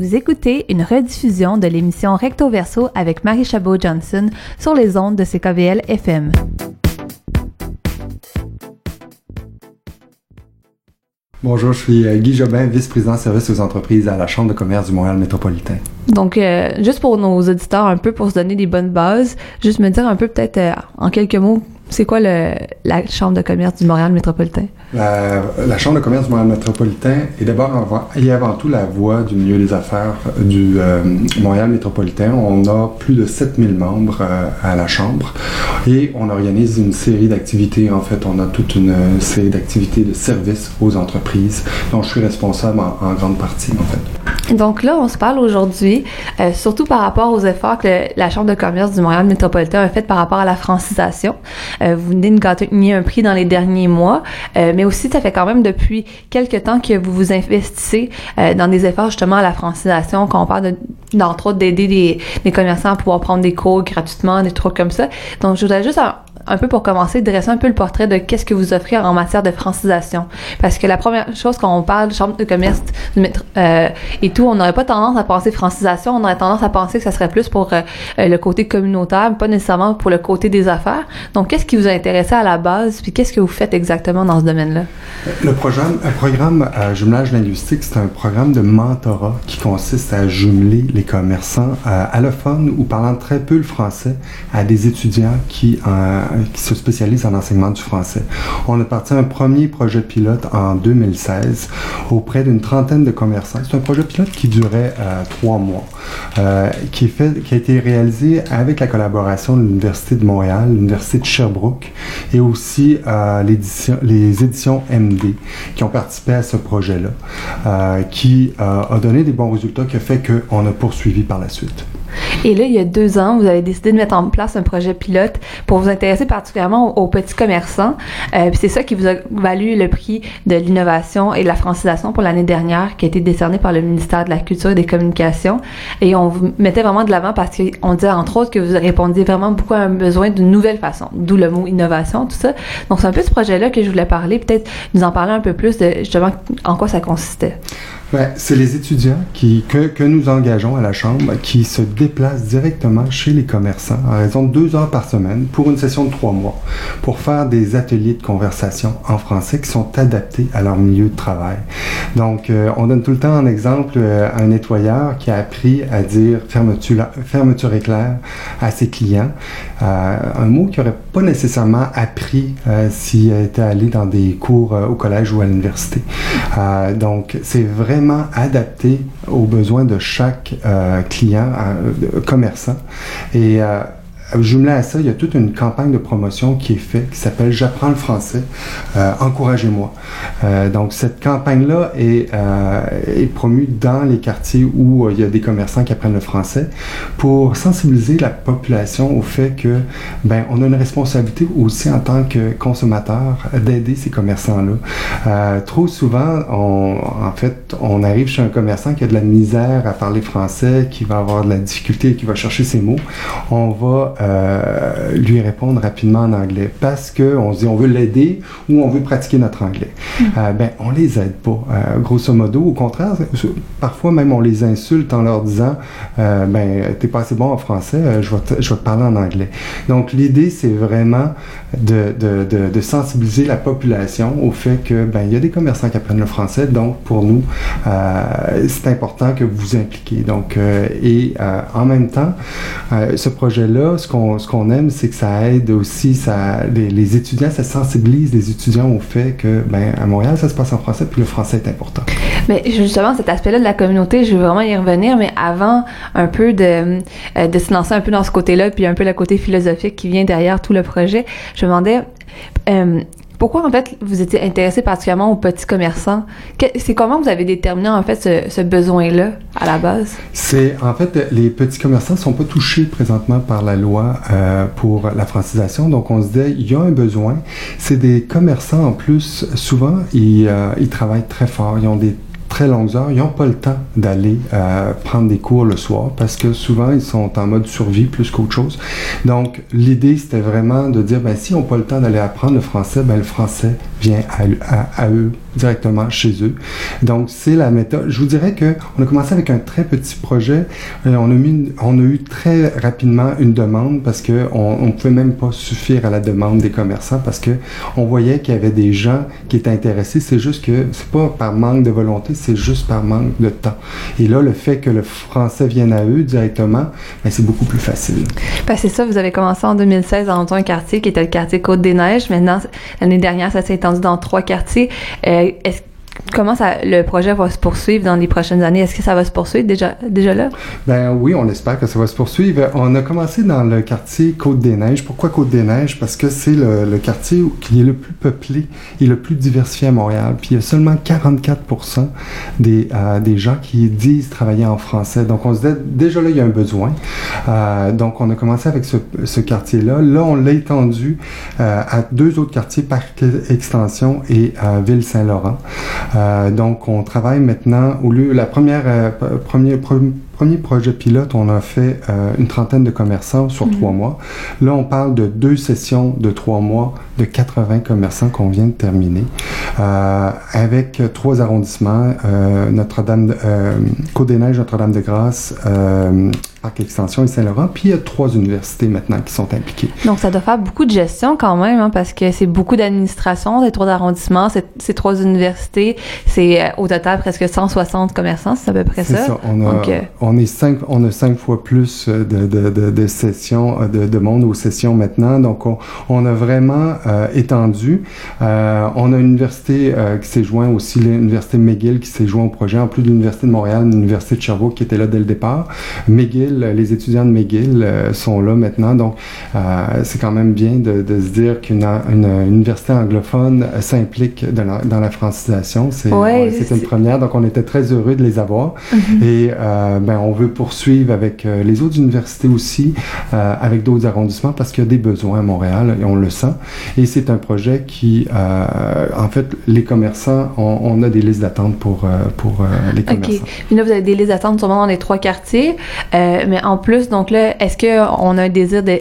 Vous écoutez une rediffusion de l'émission Recto Verso avec Marie Chabot-Johnson sur les ondes de CKVL FM. Bonjour, je suis euh, Guy Jobin, vice-président service aux entreprises à la Chambre de commerce du Montréal métropolitain. Donc, euh, juste pour nos auditeurs, un peu pour se donner des bonnes bases, juste me dire un peu peut-être euh, en quelques mots c'est quoi le, la Chambre de commerce du Montréal métropolitain? La, Chambre de commerce du Montréal métropolitain est d'abord et avant tout la voix du milieu des affaires du euh, Montréal métropolitain. On a plus de 7000 membres euh, à la Chambre et on organise une série d'activités. En fait, on a toute une série d'activités de services aux entreprises dont je suis responsable en, en grande partie, en fait. Donc là, on se parle aujourd'hui, euh, surtout par rapport aux efforts que la Chambre de commerce du Montréal métropolitain a fait par rapport à la francisation. Euh, vous venez de gagner un prix dans les derniers mois, euh, mais aussi ça fait quand même depuis quelques temps que vous vous investissez euh, dans des efforts justement à la francisation, quand on parle d'entre autres d'aider les, commerçants à pouvoir prendre des cours gratuitement, des trucs comme ça. Donc je voudrais juste un peu pour commencer, dresser un peu le portrait de qu'est-ce que vous offrez en matière de francisation. Parce que la première chose, quand on parle de chambre de commerce euh, et tout, on n'aurait pas tendance à penser francisation, on aurait tendance à penser que ça serait plus pour euh, le côté communautaire, pas nécessairement pour le côté des affaires. Donc, qu'est-ce qui vous a intéressé à la base, puis qu'est-ce que vous faites exactement dans ce domaine-là? Le programme, un programme à jumelage linguistique, c'est un programme de mentorat qui consiste à jumeler les commerçants euh, allophones ou parlant très peu le français à des étudiants qui euh, qui se spécialise en enseignement du français. On a parti un premier projet pilote en 2016 auprès d'une trentaine de commerçants. C'est un projet pilote qui durait euh, trois mois, euh, qui, a été réalisé avec la collaboration de l'Université de Montréal, l'Université de Sherbrooke et aussi euh, les éditions MD qui ont participé à ce projet-là, euh, qui euh, a donné des bons résultats, qui a fait qu'on a poursuivi par la suite. Et là, il y a deux ans, vous avez décidé de mettre en place un projet pilote pour vous intéresser particulièrement aux, petits commerçants. Euh, c'est ça qui vous a valu le prix de l'innovation et de la francisation pour l'année dernière, qui a été décerné par le ministère de la Culture et des Communications. Et on vous mettait vraiment de l'avant parce qu'on disait entre autres que vous répondiez vraiment beaucoup à un besoin d'une nouvelle façon, d'où le mot innovation, tout ça. Donc c'est un peu ce projet-là que je voulais parler, peut-être nous en parler un peu plus de justement en quoi ça consistait. C'est les étudiants que, nous engageons à la Chambre qui se déplacent directement chez les commerçants en raison de deux heures par semaine pour une session de trois mois pour faire des ateliers de conversation en français qui sont adaptés à leur milieu de travail. Donc, euh, on donne tout le temps un exemple euh, un nettoyeur qui a appris à dire fermeture, éclair à ses clients. Euh, un mot qu'il n'aurait pas nécessairement appris s'il était allé dans des cours au collège ou à l'université. donc, c'est vrai adapté aux besoins de chaque euh, client, euh, commerçant. Et euh, jumelé à ça, il y a toute une campagne de promotion qui est faite qui s'appelle J'apprends le français, euh, encouragez-moi. Euh, donc cette campagne-là est, euh, est, promue dans les quartiers où euh, il y a des commerçants qui apprennent le français pour sensibiliser la population au fait que ben on a une responsabilité aussi en tant que consommateur d'aider ces commerçants-là. Euh, trop souvent, on, en fait, on arrive chez un commerçant qui a de la misère à parler français, qui va avoir de la difficulté, qui va chercher ses mots. On va euh, lui répondre rapidement en anglais parce que on se dit on veut l'aider ou on veut pratiquer notre anglais. Mm. Euh, ben on les aide pas. Euh, grosso modo, au contraire, parfois même on les insulte en leur disant euh, ben t'es pas assez bon en français, je vais te, je vais te parler en anglais. Donc l'idée c'est vraiment de, de, de, de, sensibiliser la population au fait que ben il y a des commerçants qui apprennent le français, donc pour nous c'est important que vous vous impliquez. Donc et en même temps, ce projet là, ce qu'on ce qu'on aime, c'est que ça aide aussi ça, les, étudiants, ça sensibilise les étudiants au fait que, ben, à Montréal, ça se passe en français, puis le français est important. Mais justement, cet aspect-là de la communauté, je veux vraiment y revenir, mais avant un peu de, euh, de se lancer un peu dans ce côté-là, puis un peu le côté philosophique qui vient derrière tout le projet, je me demandais, euh, pourquoi en fait vous étiez intéressé particulièrement aux petits commerçants C'est comment vous avez déterminé en fait ce, besoin-là à la base? C'est en fait les petits commerçants sont pas touchés présentement par la loi euh, pour la francisation, donc on se dit il y a un besoin. C'est des commerçants en plus souvent ils, euh, ils travaillent très fort, ils ont des longues heures, ils n'ont pas le temps d'aller euh, prendre des cours le soir parce que souvent ils sont en mode survie plus qu'autre chose. Donc l'idée c'était vraiment de dire ben si on n'a pas le temps d'aller apprendre le français, ben le français vient à, à eux directement chez eux. Donc, c'est la méthode. Je vous dirais que on a commencé avec un très petit projet. Et on a eu très rapidement une demande parce que on, ne pouvait même pas suffire à la demande des commerçants parce que on voyait qu'il y avait des gens qui étaient intéressés. C'est juste que c'est pas par manque de volonté, c'est juste par manque de temps. Et là, le fait que le français vienne à eux directement, ben, c'est beaucoup plus facile. Ben, c'est ça. Vous avez commencé en 2016 dans un quartier qui était le quartier Côte-des-Neiges. Maintenant, l'année dernière, ça s'est étendu dans trois quartiers. Euh, est-ce comment ça, le projet va se poursuivre dans les prochaines années? Est-ce que ça va se poursuivre déjà, déjà là? Ben oui, on espère que ça va se poursuivre. On a commencé dans le quartier Côte-des-Neiges. Pourquoi Côte-des-Neiges? Parce que c'est le, quartier qui est le plus peuplé et le plus diversifié à Montréal. Puis il y a seulement 44 des, euh, des gens qui disent travailler en français. Donc on se dit, déjà là, il y a un besoin. Euh, donc on a commencé avec ce, quartier-là. Là, on l'a étendu euh, à deux autres quartiers, Parc Extension et Ville-Saint-Laurent. Euh, donc, on travaille maintenant, au lieu, la première, euh, premier, premier projet pilote, on a fait euh, une trentaine de commerçants sur mhm. trois mois. Là, on parle de deux sessions de trois mois de 80 commerçants qu'on vient de terminer, avec trois arrondissements, Notre-Dame, Côte-des-Neiges, Notre-Dame-de-Grâce, Parc Extension et Saint-Laurent. Puis il y a trois universités maintenant qui sont impliquées. Donc ça doit faire beaucoup de gestion quand même, hein, parce que c'est beaucoup d'administration, des trois arrondissements, ces trois universités. C'est euh, au total presque 160 commerçants, c'est à peu près ça. C'est ça. On a, euh, on, est cinq, on a cinq fois plus de, de, de, de sessions, de, de, monde aux sessions maintenant. Donc on, on a vraiment euh, étendu. Euh, on a une université qui s'est joint aussi, l'université McGill qui s'est joint au projet, en plus de l'université de Montréal, l'université de Sherbrooke qui était là dès le départ. McGill les étudiants de McGill euh, sont là maintenant, donc euh, c'est quand même bien de, se dire qu'une université anglophone s'implique dans, la, francisation. C'est une première, donc on était très heureux de les avoir. Mm-hmm. Et euh, ben, on veut poursuivre avec les autres universités aussi, avec d'autres arrondissements, parce qu'il y a des besoins à Montréal et on le sent. Et c'est un projet qui, en fait, les commerçants, on, a des listes d'attente pour, pour les commerçants. OK. Puis là, vous avez des listes d'attente sûrement dans les trois quartiers. Euh, mais en plus, donc là, est-ce qu'on a un désir de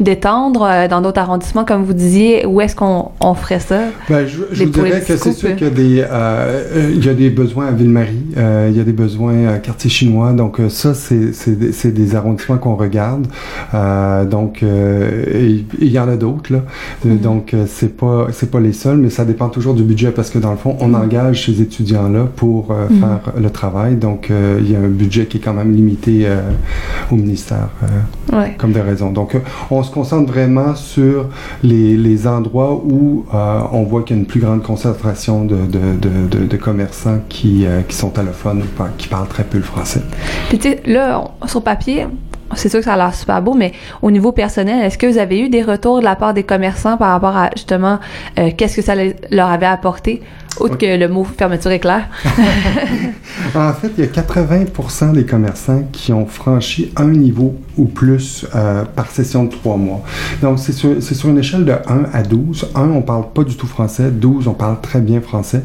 d'étendre euh, dans d'autres arrondissements, comme vous disiez, où est-ce qu'on on ferait ça? Ben, je, je vous dirais que c'est sûr qu'il y a des, euh, il y a des besoins à Ville-Marie, euh, il y a des besoins à Quartier Chinois, donc euh, ça, c'est, des arrondissements qu'on regarde. Euh, donc, il y en a d'autres, là. Mm-hmm. Donc, c'est pas, c'est pas les seuls, mais ça dépend toujours du budget parce que dans le fond, on mm-hmm. engage ces étudiants-là pour mm-hmm. faire le travail. Donc, il y a un budget qui est quand même limité au ministère, ouais. comme des raisons. Donc, on se concentre vraiment sur les, endroits où euh, on voit qu'il y a une plus grande concentration de, commerçants qui, euh, qui sont allophones qui parlent très peu le français. Puis tu sais, là, sur papier, c'est sûr que ça a l'air super beau, mais au niveau personnel, est-ce que vous avez eu des retours de la part des commerçants par rapport à justement euh, qu'est-ce que ça leur avait apporté, outre que le mot fermeture éclair? en fait, il y a 80 des commerçants qui ont franchi un niveau ou plus euh, par session de trois mois. Donc, c'est sur, une échelle de 1 à 12. 1, on parle pas du tout français. 12, on parle très bien français.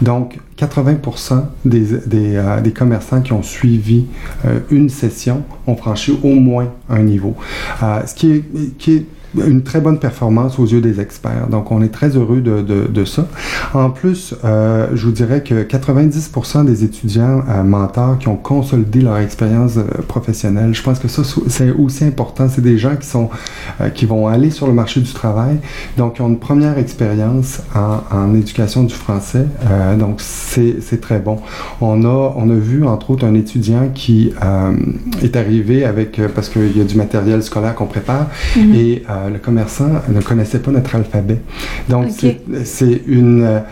Donc, 80% des, des, euh, des, commerçants qui ont suivi euh, une session ont franchi au moins un niveau. Ce qui est, qui est une très bonne performance aux yeux des experts. Donc, on est très heureux de, de, de ça. En plus, euh, je vous dirais que 90% des étudiants euh, mentors qui ont consolidé leur expérience euh, professionnelle, je pense que ça, c'est aussi important. C'est des gens qui sont, euh, qui vont aller sur le marché du travail, donc qui ont une première expérience en, en éducation du français. Donc, c'est très bon. On a, on a vu, entre autres, un étudiant qui est arrivé avec, parce qu'il y a du matériel scolaire qu'on prépare, mm-hmm. et le commerçant ne connaissait pas notre alphabet. Donc, c'est une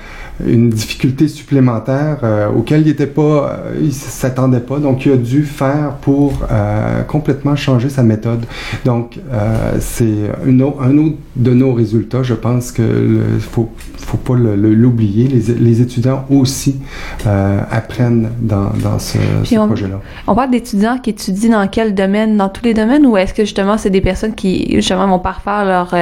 une difficulté supplémentaire euh, auquel il n'était pas, euh, il s'attendait pas. Donc, il a dû faire pour euh, complètement changer sa méthode. Donc, c'est un autre de nos résultats. Je pense que faut, faut pas l'oublier. Les, les, étudiants aussi apprennent dans, dans ce, ce projet-là. On parle d'étudiants qui étudient dans quel domaine, dans tous les domaines, ou est-ce que justement c'est des personnes qui justement vont parfaire leur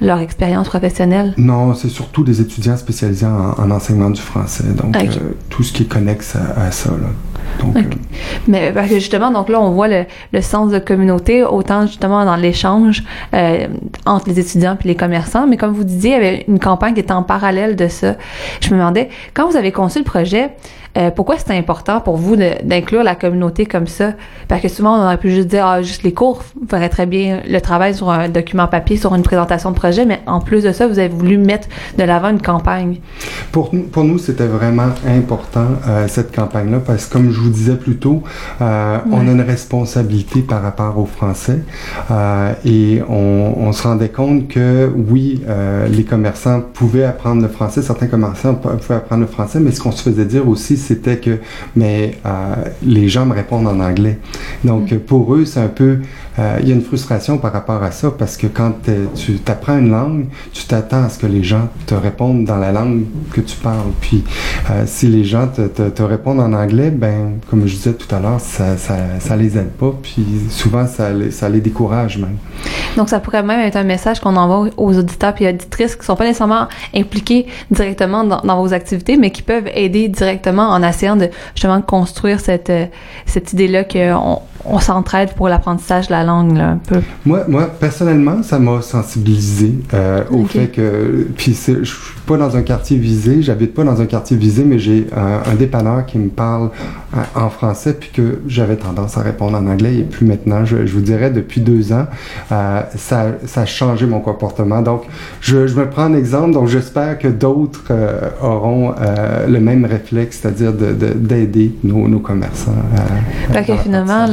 leur expérience professionnelle? Non, c'est surtout des étudiants spécialisés en, en enseignement du français. Donc, euh, tout ce qui est connexe à, ça. Là. Mais justement, donc là, on voit le, le, sens de communauté, autant justement dans l'échange euh, entre les étudiants et les commerçants. Mais comme vous disiez, il y avait une campagne qui était en parallèle de ça. Je me demandais, quand vous avez conçu le projet, euh, pourquoi c'est important pour vous d'inclure la communauté comme ça? Parce que souvent, on aurait pu juste dire, ah, juste les cours ferait très bien le travail sur un document papier, sur une présentation de projet, mais en plus de ça, vous avez voulu mettre de l'avant une campagne. Pour, pour nous, c'était vraiment important, euh, cette campagne-là, parce que comme je vous disais plus tôt, euh, on a une responsabilité par rapport aux Français euh, et on, on, se rendait compte que oui, euh, les commerçants pouvaient apprendre le français, certains commerçants pouvaient apprendre le français, mais ce qu'on se faisait dire aussi, c'était que mais euh, les gens me répondent en anglais. Donc mm. pour eux, c'est un peu euh, il y a une frustration par rapport à ça parce que quand tu apprends une langue, tu t'attends à ce que les gens te répondent dans la langue que tu parles. Puis euh, si les gens te, répondent en anglais, ben comme je disais tout à l'heure, ça, ça, les aide pas. Puis souvent, ça, ça les décourage même. Donc ça pourrait même être un message qu'on envoie aux auditeurs et auditrices qui sont pas nécessairement impliqués directement dans, vos activités, mais qui peuvent aider directement en essayant de justement construire cette, cette idée-là qu'on on s'entraide pour l'apprentissage de la langue, là, un peu. Moi, moi personnellement, ça m'a sensibilisé euh, au fait que. Puis, je suis pas dans un quartier visé, j'habite pas dans un quartier visé, mais j'ai un, un, dépanneur qui me parle euh, en français, puis que j'avais tendance à répondre en anglais, et puis maintenant, je, je vous dirais, depuis deux ans, euh, ça, ça, a changé mon comportement. Donc, je, je me prends un exemple, donc j'espère que d'autres euh, auront le même réflexe, c'est-à-dire d'aider de, de, nos, nos, commerçants. Que finalement,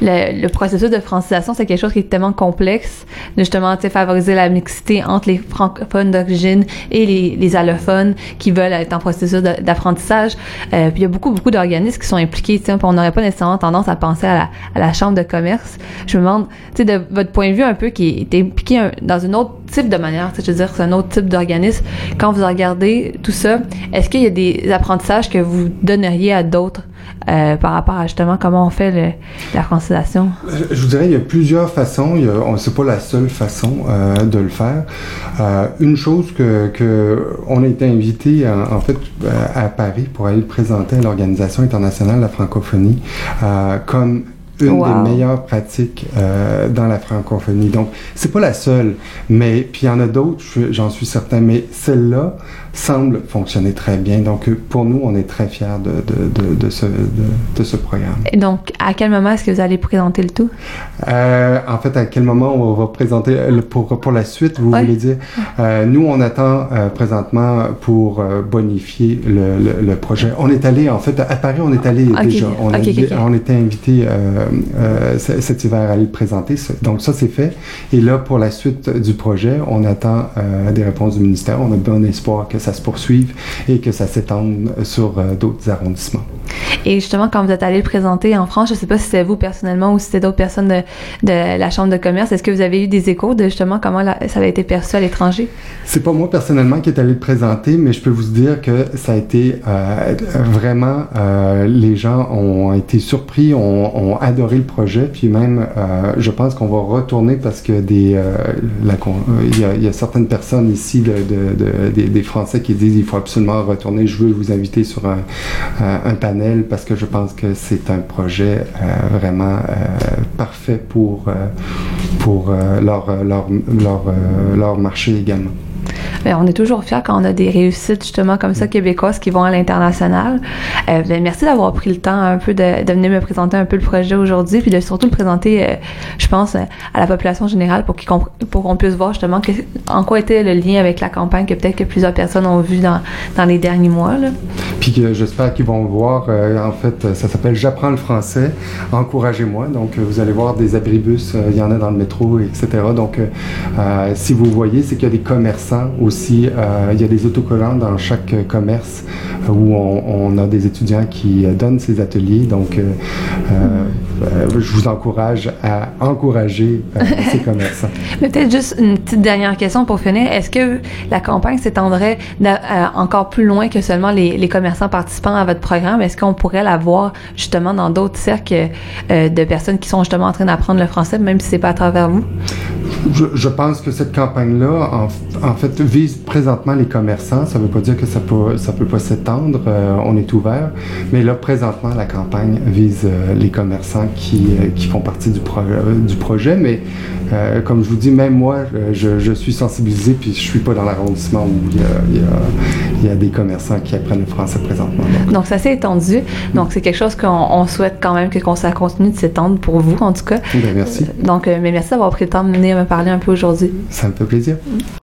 le, le, processus de francisation, c'est quelque chose qui est tellement complexe, justement favoriser la mixité entre les francophones d'origine et les, allophones qui veulent être en processus d'apprentissage. Euh, puis il y a beaucoup, beaucoup d'organismes qui sont impliqués. On n'aurait pas nécessairement tendance à penser à la, chambre de commerce. Je me demande, tu sais, de votre point de vue un peu, qui est impliqué dans une autre de manière, je veux dire, c'est un autre type d'organisme. Quand vous regardez tout ça, est-ce qu'il y a des apprentissages que vous donneriez à d'autres euh, par rapport à justement comment on fait la francisation? Je vous dirais, il y a plusieurs façons. A, c'est pas la seule façon euh, de le faire. Euh, une chose que, on a été invité en, en fait à Paris pour aller le présenter à l'Organisation internationale de la francophonie comme une wow. des meilleures pratiques euh, dans la francophonie. Donc, c'est pas la seule, mais puis il y en a d'autres, j'en suis certain, mais celle-là, semble fonctionner très bien. Donc, euh, pour nous, on est très fiers de, de, de, de ce, de, ce, programme. Et donc, à quel moment est-ce que vous allez présenter le tout? Euh, en fait, à quel moment on va présenter le, pour, pour la suite, vous voulez dire? Euh, nous, on attend euh, présentement pour euh, bonifier le, le, le, projet. On est allé, en fait, à Paris, on est allé okay. déjà. On, okay, a, okay. on était invité euh, cet hiver à aller le présenter. Donc, ça, c'est fait. Et là, pour la suite du projet, on attend des réponses du ministère. On a bon espoir que ça se poursuive et que ça s'étende sur euh, d'autres arrondissements. Et justement, quand vous êtes allé le présenter en France, je ne sais pas si c'est vous personnellement ou si c'était d'autres personnes de, la Chambre de commerce, est-ce que vous avez eu des échos de justement comment ça avait été perçu à l'étranger? C'est pas moi personnellement qui est allé le présenter, mais je peux vous dire que ça a été euh, vraiment, euh, les gens ont été surpris, ont, adoré le projet, puis même, euh, je pense qu'on va retourner parce que il, y a, a certaines personnes ici, de, de, de, des, des Français qui disent il faut absolument retourner, je veux vous inviter sur un, un panel parce que je pense que c'est un projet euh, vraiment euh, parfait pour, euh, leur marché également. Bien, on est toujours fiers quand on a des réussites justement comme ça québécoises qui vont à l'international. Euh, bien, merci d'avoir pris le temps un peu de, de, venir me présenter un peu le projet aujourd'hui, puis de surtout le présenter, euh, je pense, à la population générale pour qu'on pour qu'on puisse voir justement que, en quoi était le lien avec la campagne que peut-être que plusieurs personnes ont vu dans, dans les derniers mois. Là. Puis que j'espère qu'ils vont voir, euh, en fait, ça s'appelle J'apprends le français, encouragez-moi. Donc vous allez voir des abribus, il y en a dans le métro, etc. Donc si vous voyez, c'est qu'il y a des commerçants aussi, euh, il y a des autocollants dans chaque commerce où on, on a des étudiants qui donnent ces ateliers. Donc, euh, euh, je vous encourage à encourager ces commerçants. Peut-être juste une petite dernière question pour finir. Est-ce que la campagne s'étendrait encore plus loin que seulement les, les, commerçants participants à votre programme? Est-ce qu'on pourrait la voir justement dans d'autres cercles de personnes qui sont justement en train d'apprendre le français, même si c'est pas à travers vous? Je, pense que cette campagne-là, en, fait, vise présentement les commerçants. Ça ne veut pas dire que ça peut, ça peut pas s'étendre. Euh, on est ouvert. Mais là, présentement, la campagne vise euh, les commerçants qui, euh, qui font partie du, du projet. Mais comme je vous dis, même moi, je, je, suis sensibilisé, puis je suis pas dans l'arrondissement où il y, a, il, y a, il y, a, des commerçants qui apprennent le français présentement. Donc, ça s'est étendu. Donc, c'est quelque chose qu'on souhaite quand même que ça continue de s'étendre pour vous, en tout cas. Bien, merci. donc, mais merci d'avoir pris le temps de venir parler un peu aujourd'hui. Ça me fait plaisir.